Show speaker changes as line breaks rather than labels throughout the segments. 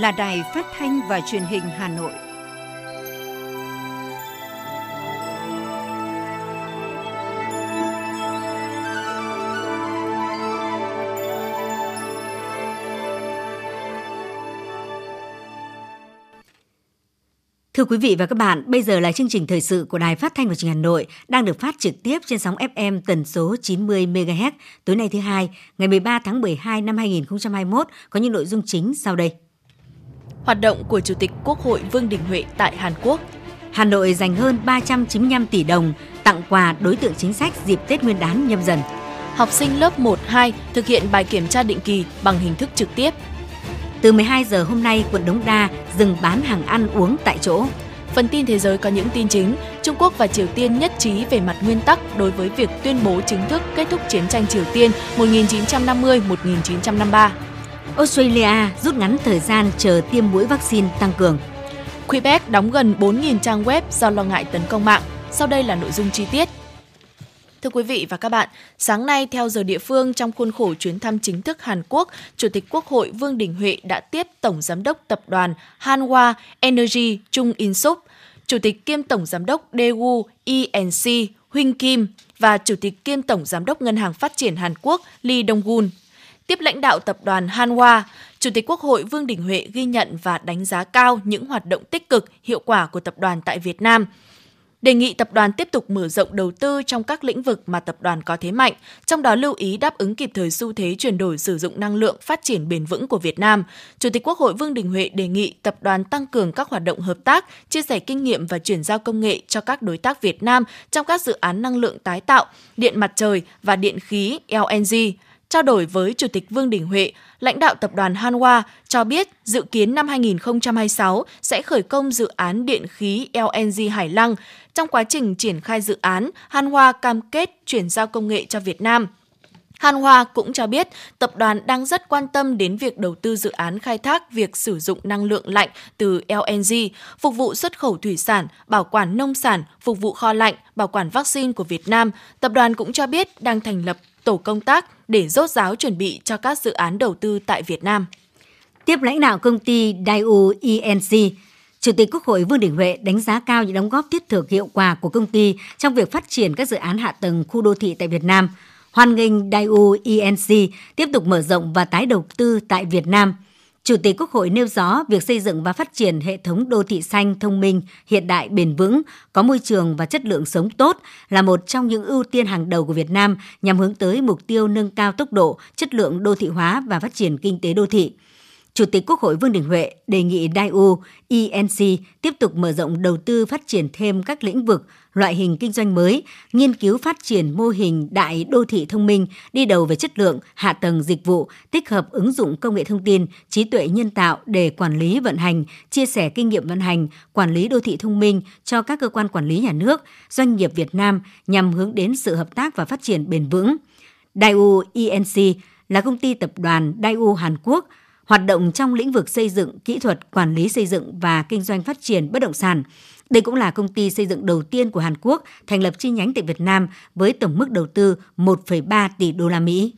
là Đài Phát thanh và Truyền hình Hà Nội. Thưa quý vị và các bạn, bây giờ là chương trình thời sự của Đài Phát thanh và Truyền hình Hà Nội đang được phát trực tiếp trên sóng FM tần số 90 MHz tối nay thứ hai, ngày 13 tháng 12 năm 2021 có những nội dung chính sau đây.
Hoạt động của Chủ tịch Quốc hội Vương Đình Huệ tại Hàn Quốc.
Hà Nội dành hơn 395 tỷ đồng tặng quà đối tượng chính sách dịp Tết Nguyên đán nhâm dần.
Học sinh lớp 1, 2 thực hiện bài kiểm tra định kỳ bằng hình thức trực tiếp
từ 12 giờ hôm nay, quận Đống Đa dừng bán hàng ăn uống tại chỗ.
Phần tin thế giới có những tin chính, Trung Quốc và Triều Tiên nhất trí về mặt nguyên tắc đối với việc tuyên bố chính thức kết thúc chiến tranh Triều Tiên 1950-1953.
Australia rút ngắn thời gian chờ tiêm mũi vaccine tăng cường.
Quebec đóng gần 4.000 trang web do lo ngại tấn công mạng. Sau đây là nội dung chi tiết. Thưa quý vị và các bạn, sáng nay theo giờ địa phương trong khuôn khổ chuyến thăm chính thức Hàn Quốc, Chủ tịch Quốc hội Vương Đình Huệ đã tiếp Tổng Giám đốc Tập đoàn Hanwha Energy Chung In Suk, Chủ tịch kiêm Tổng Giám đốc Daewoo ENC Huynh Kim và Chủ tịch kiêm Tổng Giám đốc Ngân hàng Phát triển Hàn Quốc Lee Dong-gun. Tiếp lãnh đạo tập đoàn Hanwha, Chủ tịch Quốc hội Vương Đình Huệ ghi nhận và đánh giá cao những hoạt động tích cực, hiệu quả của tập đoàn tại Việt Nam – đề nghị tập đoàn tiếp tục mở rộng đầu tư trong các lĩnh vực mà tập đoàn có thế mạnh, trong đó lưu ý đáp ứng kịp thời xu thế chuyển đổi sử dụng năng lượng phát triển bền vững của Việt Nam. Chủ tịch Quốc hội Vương Đình Huệ đề nghị tập đoàn tăng cường các hoạt động hợp tác, chia sẻ kinh nghiệm và chuyển giao công nghệ cho các đối tác Việt Nam trong các dự án năng lượng tái tạo, điện mặt trời và điện khí LNG. Trao đổi với Chủ tịch Vương Đình Huệ, lãnh đạo tập đoàn Hanwha cho biết dự kiến năm 2026 sẽ khởi công dự án điện khí LNG Hải Lăng. Trong quá trình triển khai dự án, Hanwha cam kết chuyển giao công nghệ cho Việt Nam. Hanwha cũng cho biết tập đoàn đang rất quan tâm đến việc đầu tư dự án khai thác việc sử dụng năng lượng lạnh từ LNG, phục vụ xuất khẩu thủy sản, bảo quản nông sản, phục vụ kho lạnh, bảo quản vaccine của Việt Nam. Tập đoàn cũng cho biết đang thành lập tổ công tác để rốt ráo chuẩn bị cho các dự án đầu tư tại Việt Nam.
Tiếp lãnh đạo công ty Daewoo ENC, Chủ tịch Quốc hội Vương Đình Huệ đánh giá cao những đóng góp thiết thực hiệu quả của công ty trong việc phát triển các dự án hạ tầng khu đô thị tại Việt Nam. Hoan nghênh Daewoo ENC tiếp tục mở rộng và tái đầu tư tại Việt Nam – Chủ tịch Quốc hội nêu rõ việc xây dựng và phát triển hệ thống đô thị xanh thông minh, hiện đại, bền vững, có môi trường và chất lượng sống tốt là một trong những ưu tiên hàng đầu của Việt Nam nhằm hướng tới mục tiêu nâng cao tốc độ, chất lượng đô thị hóa và phát triển kinh tế đô thị. Chủ tịch Quốc hội Vương Đình Huệ đề nghị Daewoo ENC tiếp tục mở rộng đầu tư phát triển thêm các lĩnh vực, loại hình kinh doanh mới, nghiên cứu phát triển mô hình đại đô thị thông minh đi đầu về chất lượng, hạ tầng dịch vụ, tích hợp ứng dụng công nghệ thông tin, trí tuệ nhân tạo để quản lý vận hành, chia sẻ kinh nghiệm vận hành, quản lý đô thị thông minh cho các cơ quan quản lý nhà nước, doanh nghiệp Việt Nam nhằm hướng đến sự hợp tác và phát triển bền vững. Daewoo ENC là công ty tập đoàn Daewoo Hàn Quốc – hoạt động trong lĩnh vực xây dựng, kỹ thuật, quản lý xây dựng và kinh doanh phát triển bất động sản. Đây cũng là công ty xây dựng đầu tiên của Hàn Quốc thành lập chi nhánh tại Việt Nam với tổng mức đầu tư 1,3 tỷ đô la Mỹ.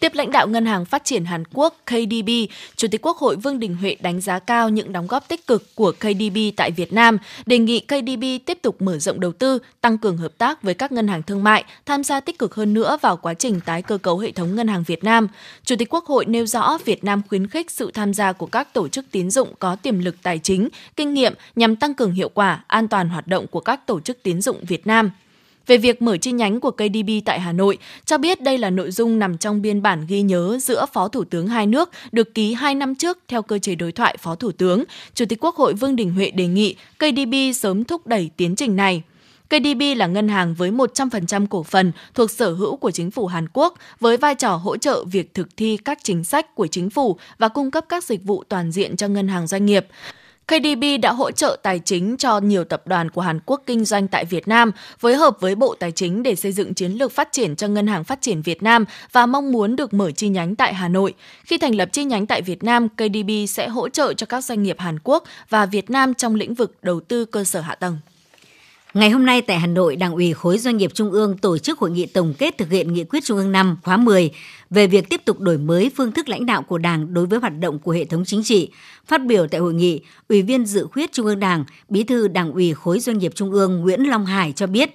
Tiếp lãnh đạo Ngân hàng Phát triển Hàn Quốc KDB, Chủ tịch Quốc hội Vương Đình Huệ đánh giá cao những đóng góp tích cực của KDB tại Việt Nam, đề nghị KDB tiếp tục mở rộng đầu tư, tăng cường hợp tác với các ngân hàng thương mại, tham gia tích cực hơn nữa vào quá trình tái cơ cấu hệ thống ngân hàng Việt Nam. Chủ tịch Quốc hội nêu rõ Việt Nam khuyến khích sự tham gia của các tổ chức tín dụng có tiềm lực tài chính, kinh nghiệm nhằm tăng cường hiệu quả, an toàn hoạt động của các tổ chức tín dụng Việt Nam về việc mở chi nhánh của KDB tại Hà Nội, cho biết đây là nội dung nằm trong biên bản ghi nhớ giữa Phó Thủ tướng hai nước được ký hai năm trước theo cơ chế đối thoại Phó Thủ tướng. Chủ tịch Quốc hội Vương Đình Huệ đề nghị KDB sớm thúc đẩy tiến trình này. KDB là ngân hàng với 100% cổ phần thuộc sở hữu của chính phủ Hàn Quốc với vai trò hỗ trợ việc thực thi các chính sách của chính phủ và cung cấp các dịch vụ toàn diện cho ngân hàng doanh nghiệp. KDB đã hỗ trợ tài chính cho nhiều tập đoàn của Hàn Quốc kinh doanh tại Việt Nam, phối hợp với Bộ Tài chính để xây dựng chiến lược phát triển cho Ngân hàng Phát triển Việt Nam và mong muốn được mở chi nhánh tại Hà Nội. Khi thành lập chi nhánh tại Việt Nam, KDB sẽ hỗ trợ cho các doanh nghiệp Hàn Quốc và Việt Nam trong lĩnh vực đầu tư cơ sở hạ tầng.
Ngày hôm nay tại Hà Nội, Đảng ủy khối doanh nghiệp Trung ương tổ chức hội nghị tổng kết thực hiện nghị quyết Trung ương 5 khóa 10 về việc tiếp tục đổi mới phương thức lãnh đạo của Đảng đối với hoạt động của hệ thống chính trị. Phát biểu tại hội nghị, Ủy viên dự khuyết Trung ương Đảng, Bí thư Đảng ủy khối doanh nghiệp Trung ương Nguyễn Long Hải cho biết,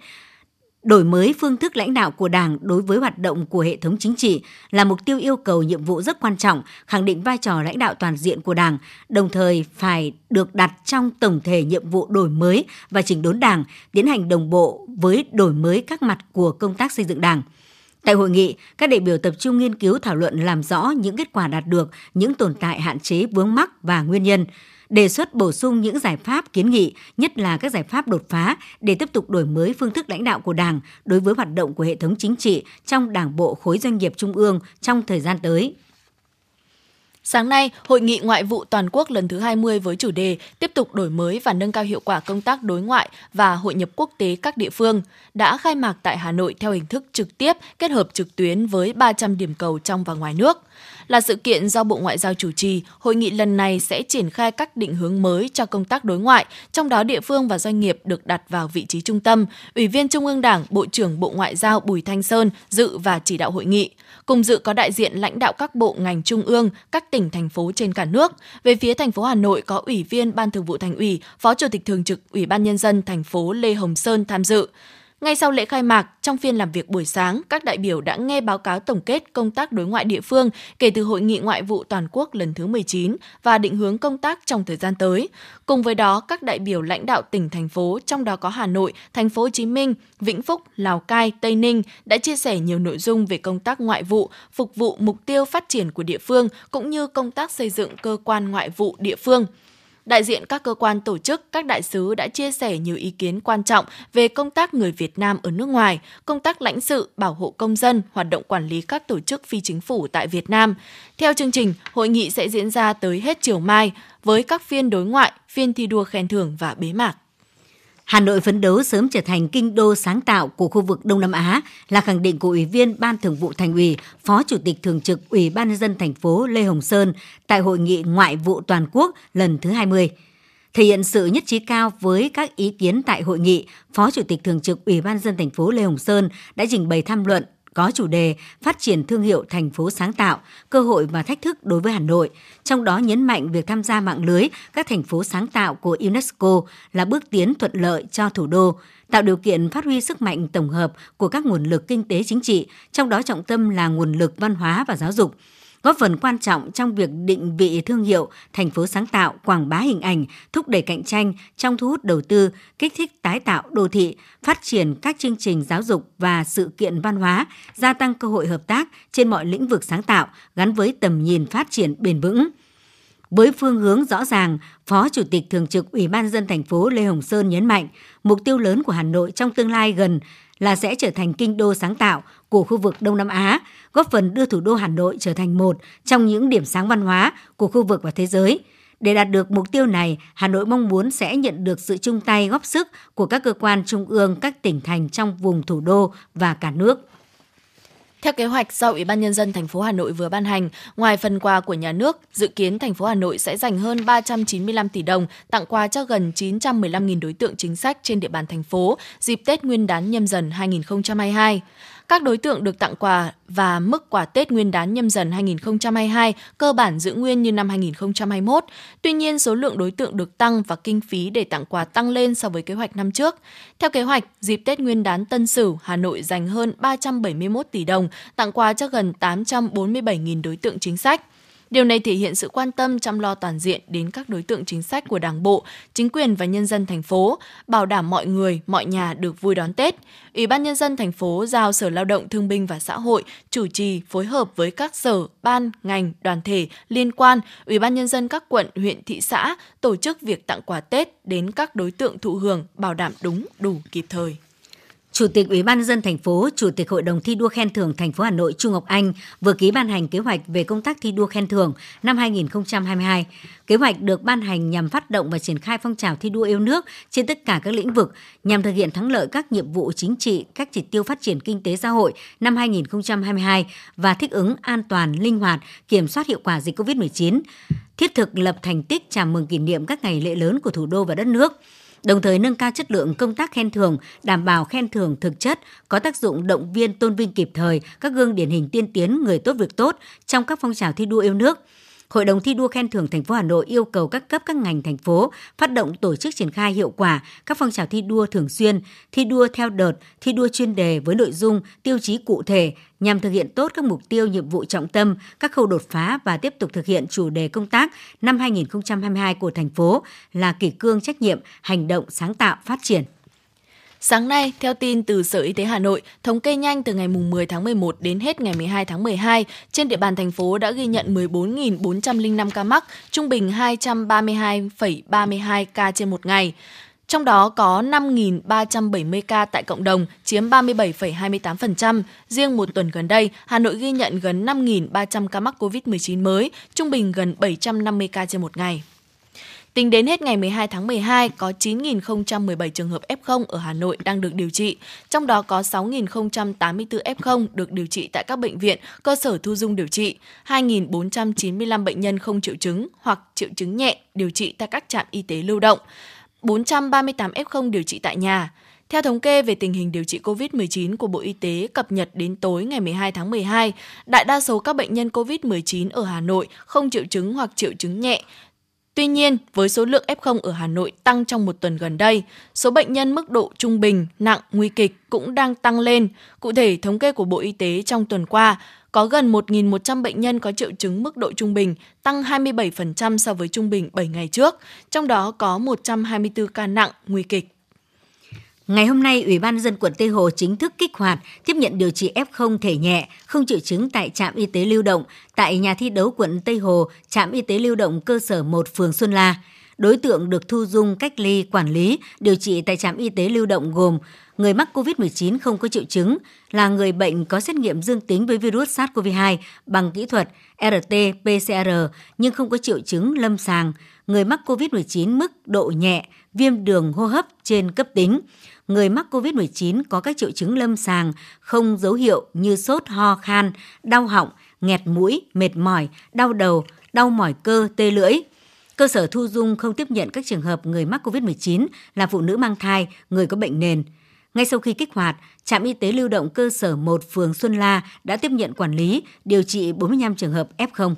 đổi mới phương thức lãnh đạo của Đảng đối với hoạt động của hệ thống chính trị là mục tiêu yêu cầu nhiệm vụ rất quan trọng, khẳng định vai trò lãnh đạo toàn diện của Đảng, đồng thời phải được đặt trong tổng thể nhiệm vụ đổi mới và chỉnh đốn Đảng, tiến hành đồng bộ với đổi mới các mặt của công tác xây dựng Đảng. Tại hội nghị, các đại biểu tập trung nghiên cứu thảo luận làm rõ những kết quả đạt được, những tồn tại hạn chế vướng mắc và nguyên nhân đề xuất bổ sung những giải pháp kiến nghị, nhất là các giải pháp đột phá để tiếp tục đổi mới phương thức lãnh đạo của Đảng đối với hoạt động của hệ thống chính trị trong Đảng bộ khối doanh nghiệp trung ương trong thời gian tới.
Sáng nay, Hội nghị Ngoại vụ Toàn quốc lần thứ 20 với chủ đề Tiếp tục đổi mới và nâng cao hiệu quả công tác đối ngoại và hội nhập quốc tế các địa phương đã khai mạc tại Hà Nội theo hình thức trực tiếp kết hợp trực tuyến với 300 điểm cầu trong và ngoài nước. Là sự kiện do Bộ Ngoại giao chủ trì, hội nghị lần này sẽ triển khai các định hướng mới cho công tác đối ngoại, trong đó địa phương và doanh nghiệp được đặt vào vị trí trung tâm. Ủy viên Trung ương Đảng, Bộ trưởng Bộ Ngoại giao Bùi Thanh Sơn dự và chỉ đạo hội nghị. Cùng dự có đại diện lãnh đạo các bộ ngành trung ương, các tỉnh thành phố trên cả nước. Về phía thành phố Hà Nội có Ủy viên Ban Thường vụ Thành ủy, Phó Chủ tịch Thường trực Ủy ban nhân dân thành phố Lê Hồng Sơn tham dự. Ngay sau lễ khai mạc, trong phiên làm việc buổi sáng, các đại biểu đã nghe báo cáo tổng kết công tác đối ngoại địa phương kể từ Hội nghị ngoại vụ toàn quốc lần thứ 19 và định hướng công tác trong thời gian tới. Cùng với đó, các đại biểu lãnh đạo tỉnh thành phố, trong đó có Hà Nội, Thành phố Hồ Chí Minh, Vĩnh Phúc, Lào Cai, Tây Ninh đã chia sẻ nhiều nội dung về công tác ngoại vụ, phục vụ mục tiêu phát triển của địa phương cũng như công tác xây dựng cơ quan ngoại vụ địa phương. Đại diện các cơ quan tổ chức, các đại sứ đã chia sẻ nhiều ý kiến quan trọng về công tác người Việt Nam ở nước ngoài, công tác lãnh sự, bảo hộ công dân, hoạt động quản lý các tổ chức phi chính phủ tại Việt Nam. Theo chương trình, hội nghị sẽ diễn ra tới hết chiều mai với các phiên đối ngoại, phiên thi đua khen thưởng và bế mạc.
Hà Nội phấn đấu sớm trở thành kinh đô sáng tạo của khu vực Đông Nam Á là khẳng định của Ủy viên Ban Thường vụ Thành ủy, Phó Chủ tịch Thường trực Ủy ban nhân dân thành phố Lê Hồng Sơn tại hội nghị Ngoại vụ toàn quốc lần thứ 20. Thể hiện sự nhất trí cao với các ý kiến tại hội nghị, Phó Chủ tịch Thường trực Ủy ban dân thành phố Lê Hồng Sơn đã trình bày tham luận có chủ đề Phát triển thương hiệu thành phố sáng tạo, cơ hội và thách thức đối với Hà Nội, trong đó nhấn mạnh việc tham gia mạng lưới các thành phố sáng tạo của UNESCO là bước tiến thuận lợi cho thủ đô, tạo điều kiện phát huy sức mạnh tổng hợp của các nguồn lực kinh tế chính trị, trong đó trọng tâm là nguồn lực văn hóa và giáo dục, góp phần quan trọng trong việc định vị thương hiệu thành phố sáng tạo, quảng bá hình ảnh, thúc đẩy cạnh tranh trong thu hút đầu tư, kích thích tái tạo đô thị, phát triển các chương trình giáo dục và sự kiện văn hóa, gia tăng cơ hội hợp tác trên mọi lĩnh vực sáng tạo gắn với tầm nhìn phát triển bền vững. Với phương hướng rõ ràng, Phó Chủ tịch Thường trực Ủy ban dân thành phố Lê Hồng Sơn nhấn mạnh, mục tiêu lớn của Hà Nội trong tương lai gần là sẽ trở thành kinh đô sáng tạo của khu vực Đông Nam Á, góp phần đưa thủ đô Hà Nội trở thành một trong những điểm sáng văn hóa của khu vực và thế giới. Để đạt được mục tiêu này, Hà Nội mong muốn sẽ nhận được sự chung tay góp sức của các cơ quan trung ương, các tỉnh thành trong vùng thủ đô và cả nước.
Theo kế hoạch do Ủy ban nhân dân thành phố Hà Nội vừa ban hành, ngoài phần quà của nhà nước, dự kiến thành phố Hà Nội sẽ dành hơn 395 tỷ đồng tặng quà cho gần 915.000 đối tượng chính sách trên địa bàn thành phố dịp Tết Nguyên đán nhâm dần 2022. Các đối tượng được tặng quà và mức quà Tết Nguyên đán nhâm dần 2022 cơ bản giữ nguyên như năm 2021. Tuy nhiên, số lượng đối tượng được tăng và kinh phí để tặng quà tăng lên so với kế hoạch năm trước. Theo kế hoạch, dịp Tết Nguyên đán Tân Sửu, Hà Nội dành hơn 371 tỷ đồng tặng quà cho gần 847.000 đối tượng chính sách. Điều này thể hiện sự quan tâm chăm lo toàn diện đến các đối tượng chính sách của Đảng bộ, chính quyền và nhân dân thành phố, bảo đảm mọi người, mọi nhà được vui đón Tết. Ủy ban nhân dân thành phố giao Sở Lao động Thương binh và Xã hội chủ trì phối hợp với các sở, ban, ngành, đoàn thể liên quan, Ủy ban nhân dân các quận, huyện, thị xã tổ chức việc tặng quà Tết đến các đối tượng thụ hưởng bảo đảm đúng, đủ kịp thời.
Chủ tịch Ủy ban dân thành phố, Chủ tịch Hội đồng thi đua khen thưởng thành phố Hà Nội Trung Ngọc Anh vừa ký ban hành kế hoạch về công tác thi đua khen thưởng năm 2022. Kế hoạch được ban hành nhằm phát động và triển khai phong trào thi đua yêu nước trên tất cả các lĩnh vực nhằm thực hiện thắng lợi các nhiệm vụ chính trị, các chỉ tiêu phát triển kinh tế xã hội năm 2022 và thích ứng an toàn, linh hoạt, kiểm soát hiệu quả dịch COVID-19, thiết thực lập thành tích chào mừng kỷ niệm các ngày lễ lớn của thủ đô và đất nước đồng thời nâng cao chất lượng công tác khen thưởng, đảm bảo khen thưởng thực chất, có tác dụng động viên tôn vinh kịp thời các gương điển hình tiên tiến người tốt việc tốt trong các phong trào thi đua yêu nước – Hội đồng thi đua khen thưởng thành phố Hà Nội yêu cầu các cấp các ngành thành phố phát động tổ chức triển khai hiệu quả các phong trào thi đua thường xuyên, thi đua theo đợt, thi đua chuyên đề với nội dung, tiêu chí cụ thể nhằm thực hiện tốt các mục tiêu nhiệm vụ trọng tâm, các khâu đột phá và tiếp tục thực hiện chủ đề công tác năm 2022 của thành phố là kỷ cương trách nhiệm, hành động sáng tạo phát triển.
Sáng nay, theo tin từ Sở Y tế Hà Nội, thống kê nhanh từ ngày 10 tháng 11 đến hết ngày 12 tháng 12, trên địa bàn thành phố đã ghi nhận 14.405 ca mắc, trung bình 232,32 ca trên một ngày. Trong đó có 5.370 ca tại cộng đồng, chiếm 37,28%. Riêng một tuần gần đây, Hà Nội ghi nhận gần 5.300 ca mắc COVID-19 mới, trung bình gần 750 ca trên một ngày. Tính đến hết ngày 12 tháng 12, có 9.017 trường hợp F0 ở Hà Nội đang được điều trị, trong đó có 6.084 F0 được điều trị tại các bệnh viện, cơ sở thu dung điều trị, 2.495 bệnh nhân không triệu chứng hoặc triệu chứng nhẹ điều trị tại các trạm y tế lưu động, 438 F0 điều trị tại nhà. Theo thống kê về tình hình điều trị COVID-19 của Bộ Y tế cập nhật đến tối ngày 12 tháng 12, đại đa số các bệnh nhân COVID-19 ở Hà Nội không triệu chứng hoặc triệu chứng nhẹ, Tuy nhiên, với số lượng F0 ở Hà Nội tăng trong một tuần gần đây, số bệnh nhân mức độ trung bình, nặng, nguy kịch cũng đang tăng lên. Cụ thể, thống kê của Bộ Y tế trong tuần qua, có gần 1.100 bệnh nhân có triệu chứng mức độ trung bình, tăng 27% so với trung bình 7 ngày trước, trong đó có 124 ca nặng, nguy kịch.
Ngày hôm nay, Ủy ban dân quận Tây Hồ chính thức kích hoạt tiếp nhận điều trị F0 thể nhẹ, không triệu chứng tại trạm y tế lưu động tại nhà thi đấu quận Tây Hồ, trạm y tế lưu động cơ sở 1 phường Xuân La. Đối tượng được thu dung cách ly, quản lý, điều trị tại trạm y tế lưu động gồm người mắc COVID-19 không có triệu chứng, là người bệnh có xét nghiệm dương tính với virus SARS-CoV-2 bằng kỹ thuật RT-PCR nhưng không có triệu chứng lâm sàng, người mắc COVID-19 mức độ nhẹ, viêm đường hô hấp trên cấp tính, người mắc COVID-19 có các triệu chứng lâm sàng không dấu hiệu như sốt, ho, khan, đau họng, nghẹt mũi, mệt mỏi, đau đầu, đau mỏi cơ, tê lưỡi. Cơ sở thu dung không tiếp nhận các trường hợp người mắc COVID-19 là phụ nữ mang thai, người có bệnh nền. Ngay sau khi kích hoạt, trạm y tế lưu động cơ sở 1 phường Xuân La đã tiếp nhận quản lý, điều trị 45 trường hợp F0.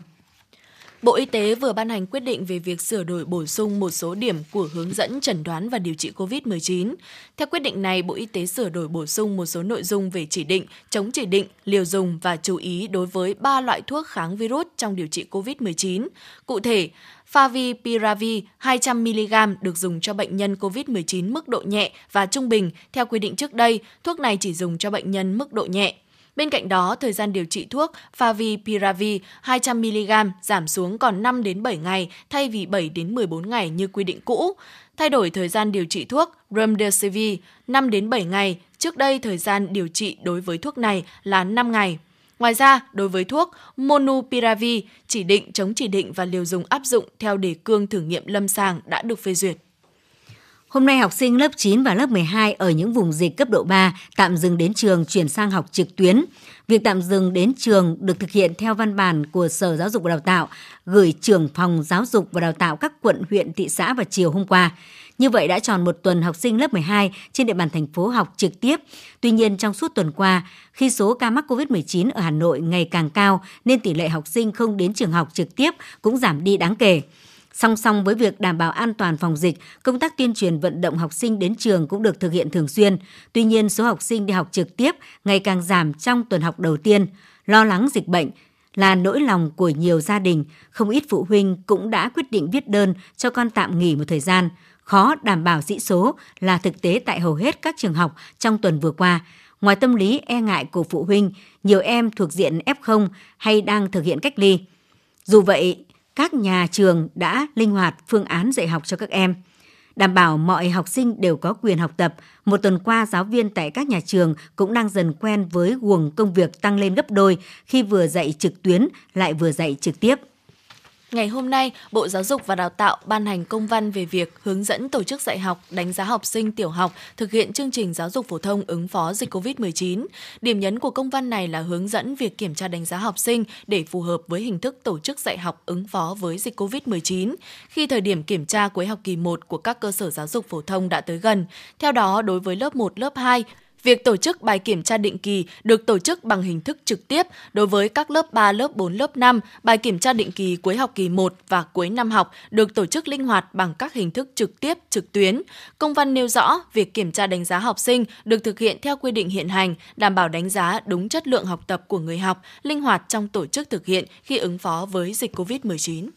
Bộ Y tế vừa ban hành quyết định về việc sửa đổi bổ sung một số điểm của hướng dẫn chẩn đoán và điều trị COVID-19. Theo quyết định này, Bộ Y tế sửa đổi bổ sung một số nội dung về chỉ định, chống chỉ định, liều dùng và chú ý đối với ba loại thuốc kháng virus trong điều trị COVID-19. Cụ thể, Favipiravir 200mg được dùng cho bệnh nhân COVID-19 mức độ nhẹ và trung bình. Theo quy định trước đây, thuốc này chỉ dùng cho bệnh nhân mức độ nhẹ. Bên cạnh đó, thời gian điều trị thuốc Favipiravir 200mg giảm xuống còn 5 đến 7 ngày thay vì 7 đến 14 ngày như quy định cũ. Thay đổi thời gian điều trị thuốc Remdesivir 5 đến 7 ngày, trước đây thời gian điều trị đối với thuốc này là 5 ngày. Ngoài ra, đối với thuốc Monupiravir, chỉ định chống chỉ định và liều dùng áp dụng theo đề cương thử nghiệm lâm sàng đã được phê duyệt.
Hôm nay học sinh lớp 9 và lớp 12 ở những vùng dịch cấp độ 3 tạm dừng đến trường chuyển sang học trực tuyến. Việc tạm dừng đến trường được thực hiện theo văn bản của Sở Giáo dục và Đào tạo gửi trưởng phòng giáo dục và đào tạo các quận, huyện, thị xã vào chiều hôm qua. Như vậy đã tròn một tuần học sinh lớp 12 trên địa bàn thành phố học trực tiếp. Tuy nhiên trong suốt tuần qua, khi số ca mắc COVID-19 ở Hà Nội ngày càng cao nên tỷ lệ học sinh không đến trường học trực tiếp cũng giảm đi đáng kể. Song song với việc đảm bảo an toàn phòng dịch, công tác tuyên truyền vận động học sinh đến trường cũng được thực hiện thường xuyên. Tuy nhiên, số học sinh đi học trực tiếp ngày càng giảm trong tuần học đầu tiên. Lo lắng dịch bệnh là nỗi lòng của nhiều gia đình, không ít phụ huynh cũng đã quyết định viết đơn cho con tạm nghỉ một thời gian. Khó đảm bảo sĩ số là thực tế tại hầu hết các trường học trong tuần vừa qua. Ngoài tâm lý e ngại của phụ huynh, nhiều em thuộc diện F0 hay đang thực hiện cách ly. Dù vậy, các nhà trường đã linh hoạt phương án dạy học cho các em. Đảm bảo mọi học sinh đều có quyền học tập, một tuần qua giáo viên tại các nhà trường cũng đang dần quen với guồng công việc tăng lên gấp đôi khi vừa dạy trực tuyến lại vừa dạy trực tiếp.
Ngày hôm nay, Bộ Giáo dục và Đào tạo ban hành công văn về việc hướng dẫn tổ chức dạy học, đánh giá học sinh tiểu học thực hiện chương trình giáo dục phổ thông ứng phó dịch COVID-19. Điểm nhấn của công văn này là hướng dẫn việc kiểm tra đánh giá học sinh để phù hợp với hình thức tổ chức dạy học ứng phó với dịch COVID-19 khi thời điểm kiểm tra cuối học kỳ 1 của các cơ sở giáo dục phổ thông đã tới gần. Theo đó, đối với lớp 1, lớp 2, Việc tổ chức bài kiểm tra định kỳ được tổ chức bằng hình thức trực tiếp đối với các lớp 3, lớp 4, lớp 5. Bài kiểm tra định kỳ cuối học kỳ 1 và cuối năm học được tổ chức linh hoạt bằng các hình thức trực tiếp, trực tuyến. Công văn nêu rõ việc kiểm tra đánh giá học sinh được thực hiện theo quy định hiện hành, đảm bảo đánh giá đúng chất lượng học tập của người học, linh hoạt trong tổ chức thực hiện khi ứng phó với dịch COVID-19.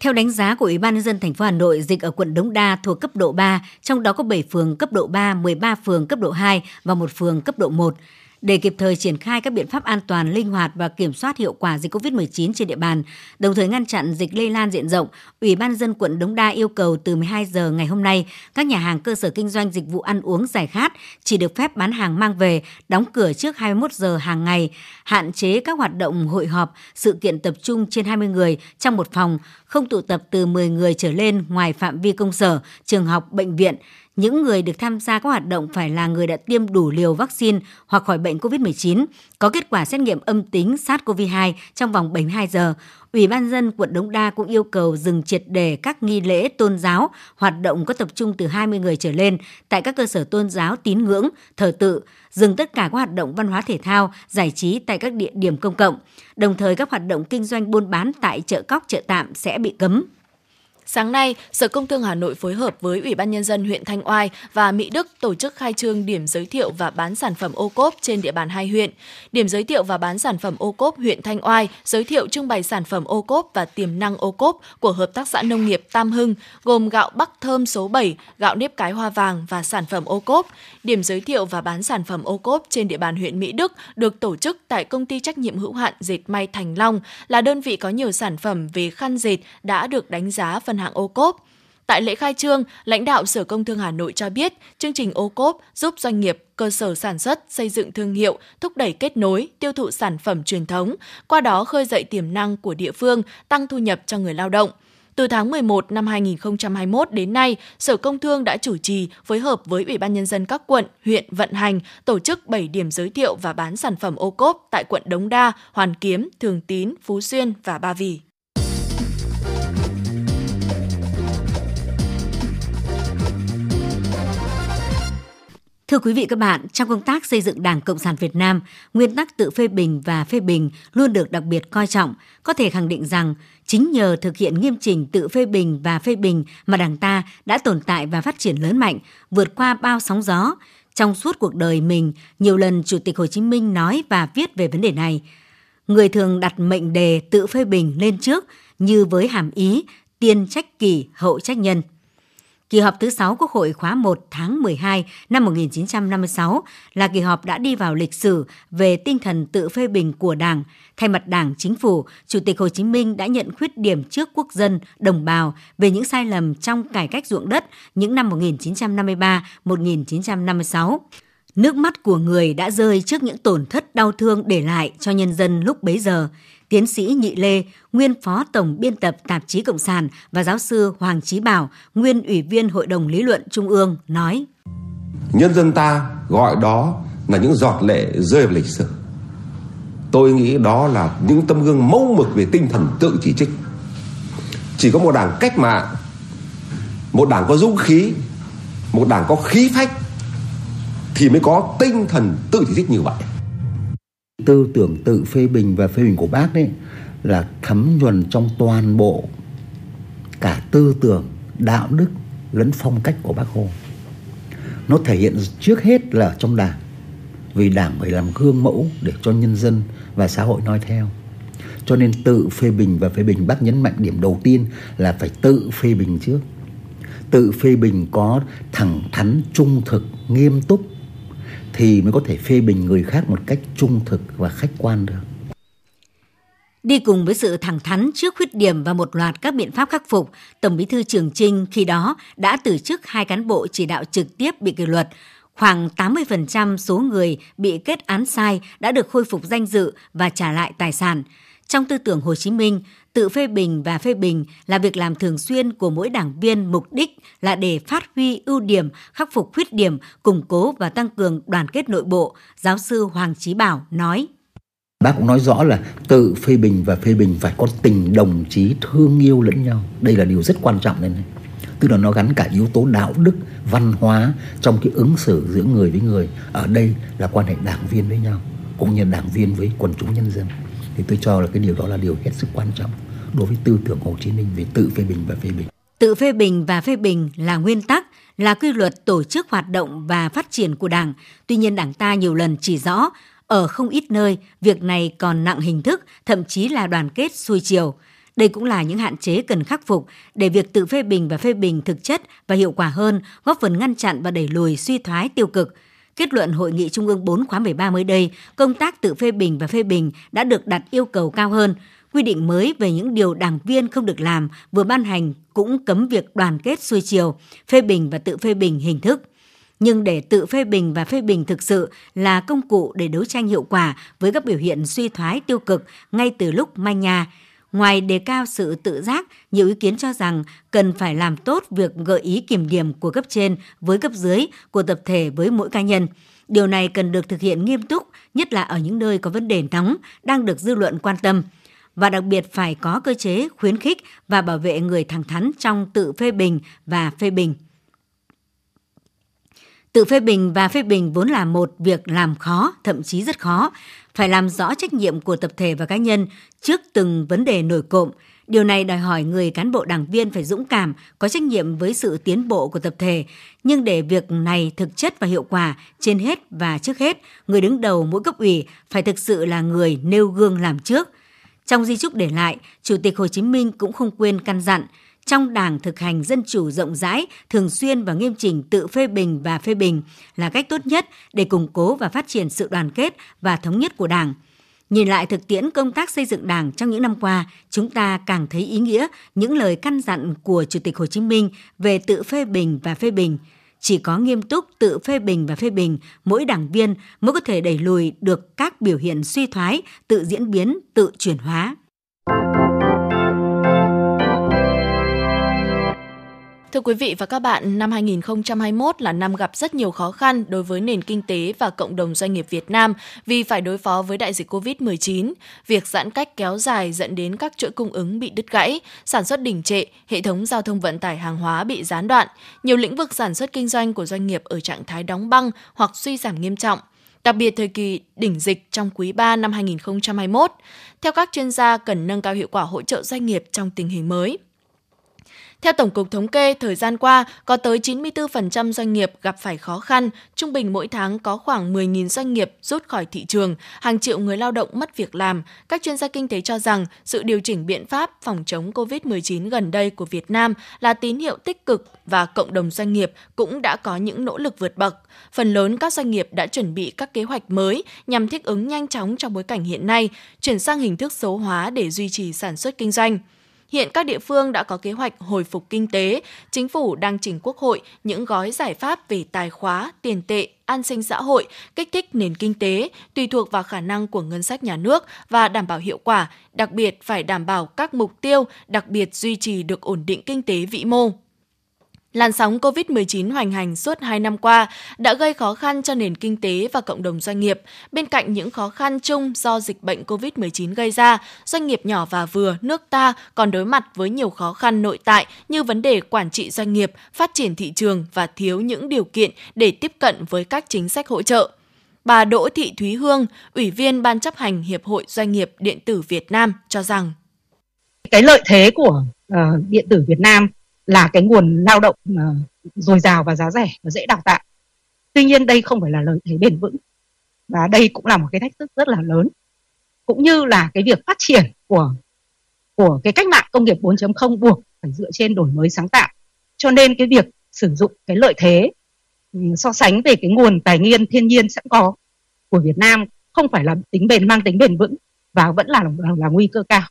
Theo đánh giá của Ủy ban nhân dân thành phố Hà Nội, dịch ở quận Đống Đa thuộc cấp độ 3, trong đó có 7 phường cấp độ 3, 13 phường cấp độ 2 và một phường cấp độ 1 để kịp thời triển khai các biện pháp an toàn, linh hoạt và kiểm soát hiệu quả dịch COVID-19 trên địa bàn, đồng thời ngăn chặn dịch lây lan diện rộng, Ủy ban dân quận Đống Đa yêu cầu từ 12 giờ ngày hôm nay, các nhà hàng cơ sở kinh doanh dịch vụ ăn uống giải khát chỉ được phép bán hàng mang về, đóng cửa trước 21 giờ hàng ngày, hạn chế các hoạt động hội họp, sự kiện tập trung trên 20 người trong một phòng, không tụ tập từ 10 người trở lên ngoài phạm vi công sở, trường học, bệnh viện, những người được tham gia các hoạt động phải là người đã tiêm đủ liều vaccine hoặc khỏi bệnh COVID-19, có kết quả xét nghiệm âm tính SARS-CoV-2 trong vòng 72 giờ. Ủy ban dân quận Đống Đa cũng yêu cầu dừng triệt để các nghi lễ tôn giáo, hoạt động có tập trung từ 20 người trở lên tại các cơ sở tôn giáo tín ngưỡng, thờ tự, dừng tất cả các hoạt động văn hóa thể thao, giải trí tại các địa điểm công cộng. Đồng thời các hoạt động kinh doanh buôn bán tại chợ cóc, chợ tạm sẽ bị cấm.
Sáng nay, Sở Công Thương Hà Nội phối hợp với Ủy ban Nhân dân huyện Thanh Oai và Mỹ Đức tổ chức khai trương điểm giới thiệu và bán sản phẩm ô cốp trên địa bàn hai huyện. Điểm giới thiệu và bán sản phẩm ô cốp huyện Thanh Oai giới thiệu trưng bày sản phẩm ô cốp và tiềm năng ô cốp của Hợp tác xã Nông nghiệp Tam Hưng, gồm gạo Bắc Thơm số 7, gạo nếp cái hoa vàng và sản phẩm ô cốp. Điểm giới thiệu và bán sản phẩm ô cốp trên địa bàn huyện Mỹ Đức được tổ chức tại công ty trách nhiệm hữu hạn dệt may Thành Long, là đơn vị có nhiều sản phẩm về khăn dệt đã được đánh giá phân hàng ô cốp. Tại lễ khai trương, lãnh đạo Sở Công Thương Hà Nội cho biết, chương trình ô cốp giúp doanh nghiệp, cơ sở sản xuất, xây dựng thương hiệu, thúc đẩy kết nối, tiêu thụ sản phẩm truyền thống, qua đó khơi dậy tiềm năng của địa phương, tăng thu nhập cho người lao động. Từ tháng 11 năm 2021 đến nay, Sở Công Thương đã chủ trì phối hợp với Ủy ban Nhân dân các quận, huyện vận hành, tổ chức 7 điểm giới thiệu và bán sản phẩm ô cốp tại quận Đống Đa, Hoàn Kiếm, Thường Tín, Phú Xuyên và Ba Vì.
Thưa quý vị các bạn, trong công tác xây dựng Đảng Cộng sản Việt Nam, nguyên tắc tự phê bình và phê bình luôn được đặc biệt coi trọng. Có thể khẳng định rằng, chính nhờ thực hiện nghiêm chỉnh tự phê bình và phê bình mà Đảng ta đã tồn tại và phát triển lớn mạnh, vượt qua bao sóng gió. Trong suốt cuộc đời mình, nhiều lần Chủ tịch Hồ Chí Minh nói và viết về vấn đề này. Người thường đặt mệnh đề tự phê bình lên trước như với hàm ý tiên trách kỷ hậu trách nhân. Kỳ họp thứ 6 Quốc hội khóa 1 tháng 12 năm 1956 là kỳ họp đã đi vào lịch sử về tinh thần tự phê bình của Đảng. Thay mặt Đảng, Chính phủ, Chủ tịch Hồ Chí Minh đã nhận khuyết điểm trước quốc dân, đồng bào về những sai lầm trong cải cách ruộng đất những năm 1953-1956. Nước mắt của người đã rơi trước những tổn thất đau thương để lại cho nhân dân lúc bấy giờ tiến sĩ Nhị Lê, nguyên phó tổng biên tập tạp chí Cộng sản và giáo sư Hoàng Chí Bảo, nguyên ủy viên Hội đồng Lý luận Trung ương nói.
Nhân dân ta gọi đó là những giọt lệ rơi vào lịch sử. Tôi nghĩ đó là những tấm gương mẫu mực về tinh thần tự chỉ trích. Chỉ có một đảng cách mạng, một đảng có dũng khí, một đảng có khí phách thì mới có tinh thần tự chỉ trích như vậy
tư tưởng tự phê bình và phê bình của bác đấy là thấm nhuần trong toàn bộ cả tư tưởng, đạo đức lẫn phong cách của bác hồ. Nó thể hiện trước hết là trong đảng, vì đảng phải làm gương mẫu để cho nhân dân và xã hội noi theo. Cho nên tự phê bình và phê bình, bác nhấn mạnh điểm đầu tiên là phải tự phê bình trước. Tự phê bình có thẳng thắn, trung thực, nghiêm túc thì mới có thể phê bình người khác một cách trung thực và khách quan được.
Đi cùng với sự thẳng thắn trước khuyết điểm và một loạt các biện pháp khắc phục, Tổng Bí thư Trường Trinh khi đó đã từ chức hai cán bộ chỉ đạo trực tiếp bị kỷ luật. Khoảng 80% số người bị kết án sai đã được khôi phục danh dự và trả lại tài sản. Trong tư tưởng Hồ Chí Minh, tự phê bình và phê bình là việc làm thường xuyên của mỗi đảng viên mục đích là để phát huy ưu điểm, khắc phục khuyết điểm, củng cố và tăng cường đoàn kết nội bộ, giáo sư Hoàng Chí Bảo nói.
Bác cũng nói rõ là tự phê bình và phê bình phải có tình đồng chí thương yêu lẫn nhau. Đây là điều rất quan trọng nên này. Tức là nó gắn cả yếu tố đạo đức, văn hóa trong cái ứng xử giữa người với người. Ở đây là quan hệ đảng viên với nhau, cũng như đảng viên với quần chúng nhân dân. Thì tôi cho là cái điều đó là điều hết sức quan trọng đối với tư tưởng Hồ Chí Minh về tự phê bình và phê bình.
Tự phê bình và phê bình là nguyên tắc, là quy luật tổ chức hoạt động và phát triển của Đảng. Tuy nhiên Đảng ta nhiều lần chỉ rõ ở không ít nơi, việc này còn nặng hình thức, thậm chí là đoàn kết xuôi chiều. Đây cũng là những hạn chế cần khắc phục để việc tự phê bình và phê bình thực chất và hiệu quả hơn, góp phần ngăn chặn và đẩy lùi suy thoái tiêu cực. Kết luận Hội nghị Trung ương 4 khóa 13 mới đây, công tác tự phê bình và phê bình đã được đặt yêu cầu cao hơn. Quy định mới về những điều đảng viên không được làm vừa ban hành cũng cấm việc đoàn kết xuôi chiều, phê bình và tự phê bình hình thức nhưng để tự phê bình và phê bình thực sự là công cụ để đấu tranh hiệu quả với các biểu hiện suy thoái tiêu cực ngay từ lúc manh nhà. Ngoài đề cao sự tự giác, nhiều ý kiến cho rằng cần phải làm tốt việc gợi ý kiểm điểm của cấp trên với cấp dưới, của tập thể với mỗi cá nhân. Điều này cần được thực hiện nghiêm túc, nhất là ở những nơi có vấn đề nóng đang được dư luận quan tâm và đặc biệt phải có cơ chế khuyến khích và bảo vệ người thẳng thắn trong tự phê bình và phê bình. Tự phê bình và phê bình vốn là một việc làm khó, thậm chí rất khó. Phải làm rõ trách nhiệm của tập thể và cá nhân trước từng vấn đề nổi cộm. Điều này đòi hỏi người cán bộ đảng viên phải dũng cảm, có trách nhiệm với sự tiến bộ của tập thể. Nhưng để việc này thực chất và hiệu quả, trên hết và trước hết, người đứng đầu mỗi cấp ủy phải thực sự là người nêu gương làm trước. Trong di trúc để lại, Chủ tịch Hồ Chí Minh cũng không quên căn dặn – trong Đảng thực hành dân chủ rộng rãi, thường xuyên và nghiêm chỉnh tự phê bình và phê bình là cách tốt nhất để củng cố và phát triển sự đoàn kết và thống nhất của Đảng. Nhìn lại thực tiễn công tác xây dựng Đảng trong những năm qua, chúng ta càng thấy ý nghĩa những lời căn dặn của Chủ tịch Hồ Chí Minh về tự phê bình và phê bình. Chỉ có nghiêm túc tự phê bình và phê bình, mỗi đảng viên mới có thể đẩy lùi được các biểu hiện suy thoái, tự diễn biến, tự chuyển hóa.
Thưa quý vị và các bạn, năm 2021 là năm gặp rất nhiều khó khăn đối với nền kinh tế và cộng đồng doanh nghiệp Việt Nam vì phải đối phó với đại dịch COVID-19. Việc giãn cách kéo dài dẫn đến các chuỗi cung ứng bị đứt gãy, sản xuất đình trệ, hệ thống giao thông vận tải hàng hóa bị gián đoạn. Nhiều lĩnh vực sản xuất kinh doanh của doanh nghiệp ở trạng thái đóng băng hoặc suy giảm nghiêm trọng đặc biệt thời kỳ đỉnh dịch trong quý 3 năm 2021. Theo các chuyên gia, cần nâng cao hiệu quả hỗ trợ doanh nghiệp trong tình hình mới. Theo Tổng cục Thống kê, thời gian qua, có tới 94% doanh nghiệp gặp phải khó khăn, trung bình mỗi tháng có khoảng 10.000 doanh nghiệp rút khỏi thị trường, hàng triệu người lao động mất việc làm. Các chuyên gia kinh tế cho rằng sự điều chỉnh biện pháp phòng chống COVID-19 gần đây của Việt Nam là tín hiệu tích cực và cộng đồng doanh nghiệp cũng đã có những nỗ lực vượt bậc. Phần lớn các doanh nghiệp đã chuẩn bị các kế hoạch mới nhằm thích ứng nhanh chóng trong bối cảnh hiện nay, chuyển sang hình thức số hóa để duy trì sản xuất kinh doanh. Hiện các địa phương đã có kế hoạch hồi phục kinh tế, chính phủ đang trình Quốc hội những gói giải pháp về tài khóa, tiền tệ, an sinh xã hội, kích thích nền kinh tế, tùy thuộc vào khả năng của ngân sách nhà nước và đảm bảo hiệu quả, đặc biệt phải đảm bảo các mục tiêu, đặc biệt duy trì được ổn định kinh tế vĩ mô. Làn sóng COVID-19 hoành hành suốt 2 năm qua đã gây khó khăn cho nền kinh tế và cộng đồng doanh nghiệp. Bên cạnh những khó khăn chung do dịch bệnh COVID-19 gây ra, doanh nghiệp nhỏ và vừa nước ta còn đối mặt với nhiều khó khăn nội tại như vấn đề quản trị doanh nghiệp, phát triển thị trường và thiếu những điều kiện để tiếp cận với các chính sách hỗ trợ. Bà Đỗ Thị Thúy Hương, Ủy viên Ban chấp hành Hiệp hội Doanh nghiệp Điện tử Việt Nam cho rằng
Cái lợi thế của uh, điện tử Việt Nam là cái nguồn lao động uh, dồi dào và giá rẻ và dễ đào tạo. Tuy nhiên đây không phải là lợi thế bền vững và đây cũng là một cái thách thức rất là lớn cũng như là cái việc phát triển của của cái cách mạng công nghiệp 4.0 buộc phải dựa trên đổi mới sáng tạo. Cho nên cái việc sử dụng cái lợi thế ừ, so sánh về cái nguồn tài nguyên thiên nhiên sẵn có của Việt Nam không phải là tính bền mang tính bền vững và vẫn là là, là nguy cơ cao.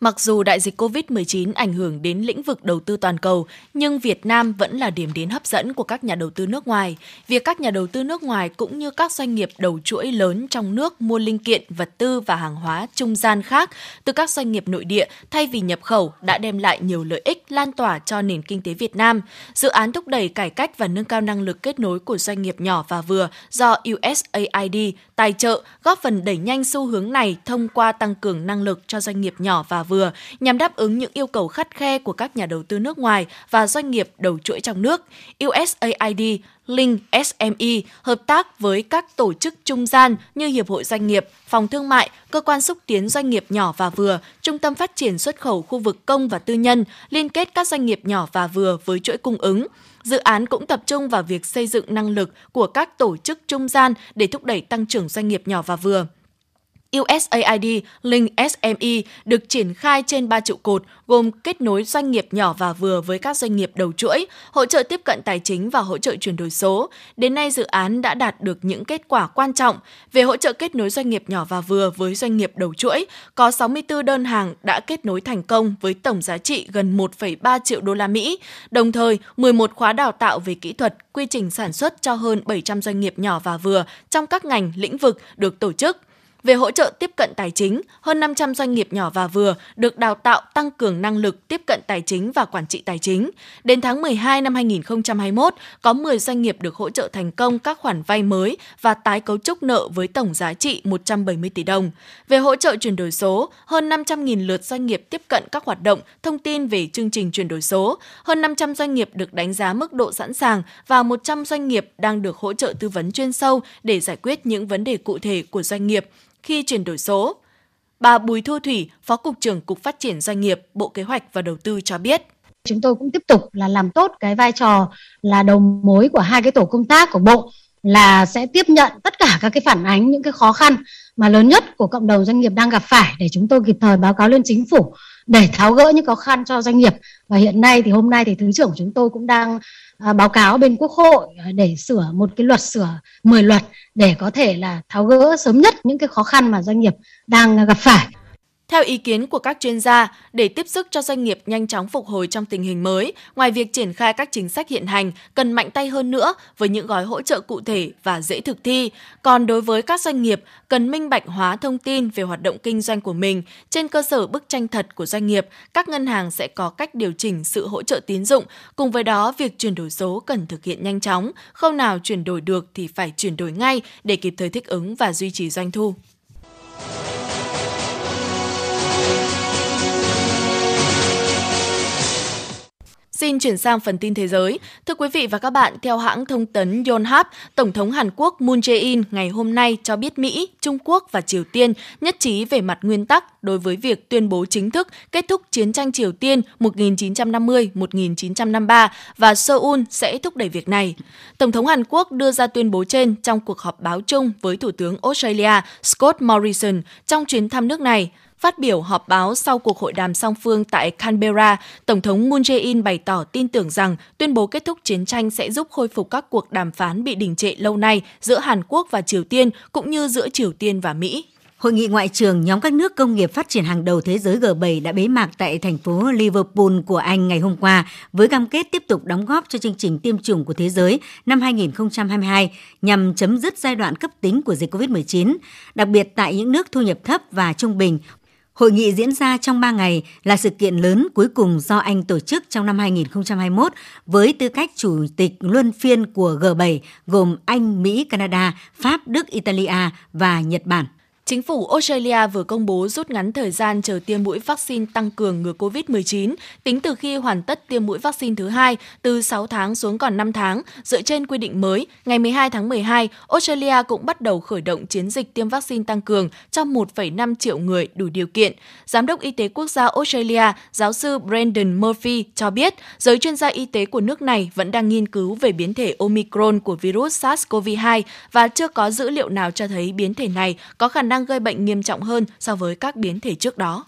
Mặc dù đại dịch COVID-19 ảnh hưởng đến lĩnh vực đầu tư toàn cầu, nhưng Việt Nam vẫn là điểm đến hấp dẫn của các nhà đầu tư nước ngoài. Việc các nhà đầu tư nước ngoài cũng như các doanh nghiệp đầu chuỗi lớn trong nước mua linh kiện, vật tư và hàng hóa trung gian khác từ các doanh nghiệp nội địa thay vì nhập khẩu đã đem lại nhiều lợi ích lan tỏa cho nền kinh tế Việt Nam. Dự án thúc đẩy cải cách và nâng cao năng lực kết nối của doanh nghiệp nhỏ và vừa do USAID tài trợ góp phần đẩy nhanh xu hướng này thông qua tăng cường năng lực cho doanh nghiệp nhỏ và vừa nhằm đáp ứng những yêu cầu khắt khe của các nhà đầu tư nước ngoài và doanh nghiệp đầu chuỗi trong nước. USAID Link SME hợp tác với các tổ chức trung gian như Hiệp hội Doanh nghiệp, Phòng Thương mại, Cơ quan xúc tiến doanh nghiệp nhỏ và vừa, Trung tâm phát triển xuất khẩu khu vực công và tư nhân, liên kết các doanh nghiệp nhỏ và vừa với chuỗi cung ứng. Dự án cũng tập trung vào việc xây dựng năng lực của các tổ chức trung gian để thúc đẩy tăng trưởng doanh nghiệp nhỏ và vừa. USAID Link SME được triển khai trên 3 trụ cột gồm kết nối doanh nghiệp nhỏ và vừa với các doanh nghiệp đầu chuỗi, hỗ trợ tiếp cận tài chính và hỗ trợ chuyển đổi số. Đến nay dự án đã đạt được những kết quả quan trọng về hỗ trợ kết nối doanh nghiệp nhỏ và vừa với doanh nghiệp đầu chuỗi, có 64 đơn hàng đã kết nối thành công với tổng giá trị gần 1,3 triệu đô la Mỹ. Đồng thời, 11 khóa đào tạo về kỹ thuật, quy trình sản xuất cho hơn 700 doanh nghiệp nhỏ và vừa trong các ngành lĩnh vực được tổ chức. Về hỗ trợ tiếp cận tài chính, hơn 500 doanh nghiệp nhỏ và vừa được đào tạo tăng cường năng lực tiếp cận tài chính và quản trị tài chính. Đến tháng 12 năm 2021, có 10 doanh nghiệp được hỗ trợ thành công các khoản vay mới và tái cấu trúc nợ với tổng giá trị 170 tỷ đồng. Về hỗ trợ chuyển đổi số, hơn 500.000 lượt doanh nghiệp tiếp cận các hoạt động thông tin về chương trình chuyển đổi số, hơn 500 doanh nghiệp được đánh giá mức độ sẵn sàng và 100 doanh nghiệp đang được hỗ trợ tư vấn chuyên sâu để giải quyết những vấn đề cụ thể của doanh nghiệp khi chuyển đổi số. Bà Bùi Thu Thủy, Phó Cục trưởng Cục Phát triển Doanh nghiệp, Bộ Kế hoạch và Đầu tư cho biết.
Chúng tôi cũng tiếp tục là làm tốt cái vai trò là đầu mối của hai cái tổ công tác của Bộ là sẽ tiếp nhận tất cả các cái phản ánh những cái khó khăn mà lớn nhất của cộng đồng doanh nghiệp đang gặp phải để chúng tôi kịp thời báo cáo lên chính phủ để tháo gỡ những khó khăn cho doanh nghiệp. Và hiện nay thì hôm nay thì thứ trưởng chúng tôi cũng đang à, báo cáo bên quốc hội để sửa một cái luật sửa 10 luật để có thể là tháo gỡ sớm nhất những cái khó khăn mà doanh nghiệp đang gặp phải
theo ý kiến của các chuyên gia, để tiếp sức cho doanh nghiệp nhanh chóng phục hồi trong tình hình mới, ngoài việc triển khai các chính sách hiện hành, cần mạnh tay hơn nữa với những gói hỗ trợ cụ thể và dễ thực thi. Còn đối với các doanh nghiệp, cần minh bạch hóa thông tin về hoạt động kinh doanh của mình. Trên cơ sở bức tranh thật của doanh nghiệp, các ngân hàng sẽ có cách điều chỉnh sự hỗ trợ tín dụng. Cùng với đó, việc chuyển đổi số cần thực hiện nhanh chóng. Không nào chuyển đổi được thì phải chuyển đổi ngay để kịp thời thích ứng và duy trì doanh thu. Xin chuyển sang phần tin thế giới. Thưa quý vị và các bạn, theo hãng thông tấn Yonhap, Tổng thống Hàn Quốc Moon Jae-in ngày hôm nay cho biết Mỹ, Trung Quốc và Triều Tiên nhất trí về mặt nguyên tắc đối với việc tuyên bố chính thức kết thúc chiến tranh Triều Tiên 1950-1953 và Seoul sẽ thúc đẩy việc này. Tổng thống Hàn Quốc đưa ra tuyên bố trên trong cuộc họp báo chung với Thủ tướng Australia Scott Morrison trong chuyến thăm nước này. Phát biểu họp báo sau cuộc hội đàm song phương tại Canberra, Tổng thống Moon Jae-in bày tỏ tin tưởng rằng tuyên bố kết thúc chiến tranh sẽ giúp khôi phục các cuộc đàm phán bị đình trệ lâu nay giữa Hàn Quốc và Triều Tiên cũng như giữa Triều Tiên và Mỹ.
Hội nghị ngoại trưởng nhóm các nước công nghiệp phát triển hàng đầu thế giới G7 đã bế mạc tại thành phố Liverpool của Anh ngày hôm qua với cam kết tiếp tục đóng góp cho chương trình tiêm chủng của thế giới năm 2022 nhằm chấm dứt giai đoạn cấp tính của dịch COVID-19, đặc biệt tại những nước thu nhập thấp và trung bình Hội nghị diễn ra trong 3 ngày là sự kiện lớn cuối cùng do Anh tổ chức trong năm 2021 với tư cách chủ tịch luân phiên của G7 gồm Anh, Mỹ, Canada, Pháp, Đức, Italia và Nhật Bản.
Chính phủ Australia vừa công bố rút ngắn thời gian chờ tiêm mũi vaccine tăng cường ngừa COVID-19 tính từ khi hoàn tất tiêm mũi vaccine thứ hai từ 6 tháng xuống còn 5 tháng. Dựa trên quy định mới, ngày 12 tháng 12, Australia cũng bắt đầu khởi động chiến dịch tiêm vaccine tăng cường cho 1,5 triệu người đủ điều kiện. Giám đốc Y tế quốc gia Australia, giáo sư Brandon Murphy cho biết, giới chuyên gia y tế của nước này vẫn đang nghiên cứu về biến thể Omicron của virus SARS-CoV-2 và chưa có dữ liệu nào cho thấy biến thể này có khả năng năng gây bệnh nghiêm trọng hơn so với các biến thể trước đó.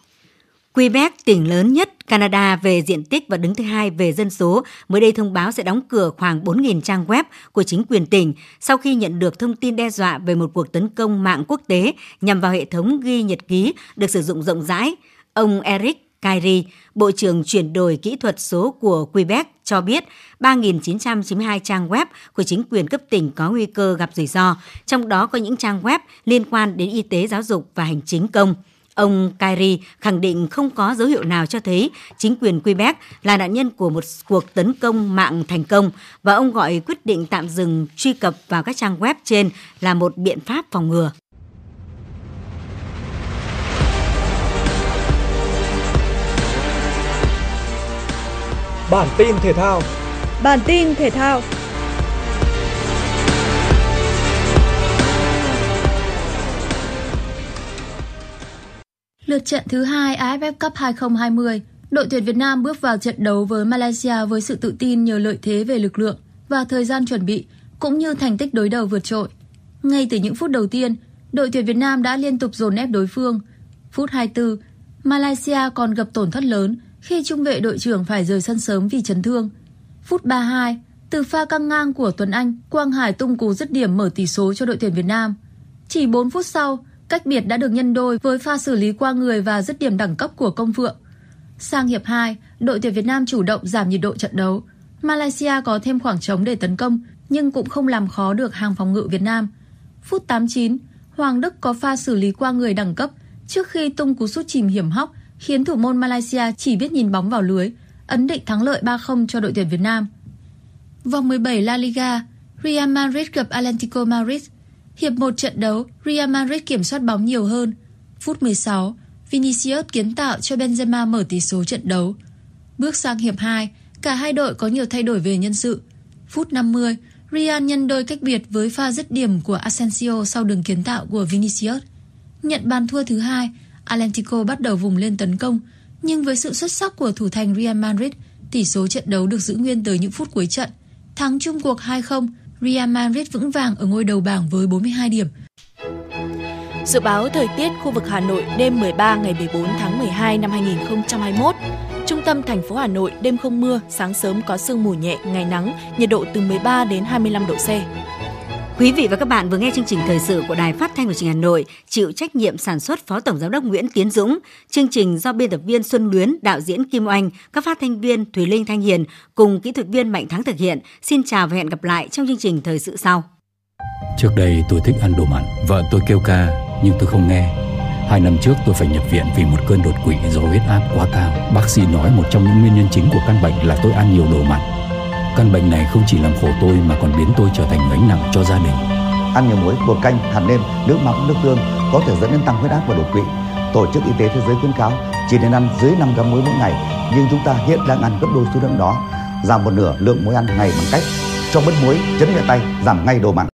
Quebec, tỉnh lớn nhất Canada về diện tích và đứng thứ hai về dân số, mới đây thông báo sẽ đóng cửa khoảng 4.000 trang web của chính quyền tỉnh sau khi nhận được thông tin đe dọa về một cuộc tấn công mạng quốc tế nhằm vào hệ thống ghi nhật ký được sử dụng rộng rãi. Ông Eric Kairi, Bộ trưởng chuyển đổi kỹ thuật số của Quebec cho biết 3.992 trang web của chính quyền cấp tỉnh có nguy cơ gặp rủi ro, trong đó có những trang web liên quan đến y tế, giáo dục và hành chính công. Ông Kairi khẳng định không có dấu hiệu nào cho thấy chính quyền Quebec là nạn nhân của một cuộc tấn công mạng thành công và ông gọi quyết định tạm dừng truy cập vào các trang web trên là một biện pháp phòng ngừa.
Bản tin thể thao
Bản tin thể thao
Lượt trận thứ hai AFF Cup 2020, đội tuyển Việt Nam bước vào trận đấu với Malaysia với sự tự tin nhờ lợi thế về lực lượng và thời gian chuẩn bị, cũng như thành tích đối đầu vượt trội. Ngay từ những phút đầu tiên, đội tuyển Việt Nam đã liên tục dồn ép đối phương. Phút 24, Malaysia còn gặp tổn thất lớn khi trung vệ đội trưởng phải rời sân sớm vì chấn thương. Phút 32, từ pha căng ngang của Tuấn Anh, Quang Hải tung cú dứt điểm mở tỷ số cho đội tuyển Việt Nam. Chỉ 4 phút sau, cách biệt đã được nhân đôi với pha xử lý qua người và dứt điểm đẳng cấp của Công Phượng. Sang hiệp 2, đội tuyển Việt Nam chủ động giảm nhiệt độ trận đấu. Malaysia có thêm khoảng trống để tấn công nhưng cũng không làm khó được hàng phòng ngự Việt Nam. Phút 89, Hoàng Đức có pha xử lý qua người đẳng cấp trước khi tung cú sút chìm hiểm hóc khiến thủ môn Malaysia chỉ biết nhìn bóng vào lưới, ấn định thắng lợi 3-0 cho đội tuyển Việt Nam. Vòng 17 La Liga, Real Madrid gặp Atlético Madrid. Hiệp 1 trận đấu, Real Madrid kiểm soát bóng nhiều hơn. Phút 16, Vinicius kiến tạo cho Benzema mở tỷ số trận đấu. Bước sang hiệp 2, cả hai đội có nhiều thay đổi về nhân sự. Phút 50, Real nhân đôi cách biệt với pha dứt điểm của Asensio sau đường kiến tạo của Vinicius. Nhận bàn thua thứ hai, Atlético bắt đầu vùng lên tấn công, nhưng với sự xuất sắc của thủ thành Real Madrid, tỷ số trận đấu được giữ nguyên tới những phút cuối trận. Thắng chung cuộc 2-0, Real Madrid vững vàng ở ngôi đầu bảng với 42 điểm.
Dự báo thời tiết khu vực Hà Nội đêm 13 ngày 14 tháng 12 năm 2021. Trung tâm thành phố Hà Nội đêm không mưa, sáng sớm có sương mù nhẹ, ngày nắng, nhiệt độ từ 13 đến 25 độ C.
Quý vị và các bạn vừa nghe chương trình thời sự của Đài Phát thanh và Truyền hình Hà Nội, chịu trách nhiệm sản xuất Phó Tổng giám đốc Nguyễn Tiến Dũng, chương trình do biên tập viên Xuân Luyến, đạo diễn Kim Oanh, các phát thanh viên Thùy Linh Thanh Hiền cùng kỹ thuật viên Mạnh Thắng thực hiện. Xin chào và hẹn gặp lại trong chương trình thời sự sau.
Trước đây tôi thích ăn đồ mặn, vợ tôi kêu ca nhưng tôi không nghe. Hai năm trước tôi phải nhập viện vì một cơn đột quỵ do huyết áp quá cao. Bác sĩ nói một trong những nguyên nhân chính của căn bệnh là tôi ăn nhiều đồ mặn. Căn bệnh này không chỉ làm khổ tôi mà còn biến tôi trở thành gánh nặng cho gia đình.
Ăn nhiều muối, bột canh, hạt nêm, nước mắm, nước tương có thể dẫn đến tăng huyết áp và đột quỵ. Tổ chức Y tế Thế giới khuyến cáo chỉ nên ăn dưới 5 gram muối mỗi ngày, nhưng chúng ta hiện đang ăn gấp đôi số lượng đó. Giảm một nửa lượng muối ăn ngày bằng cách cho bớt muối, chấn nhẹ tay, giảm ngay đồ mặn.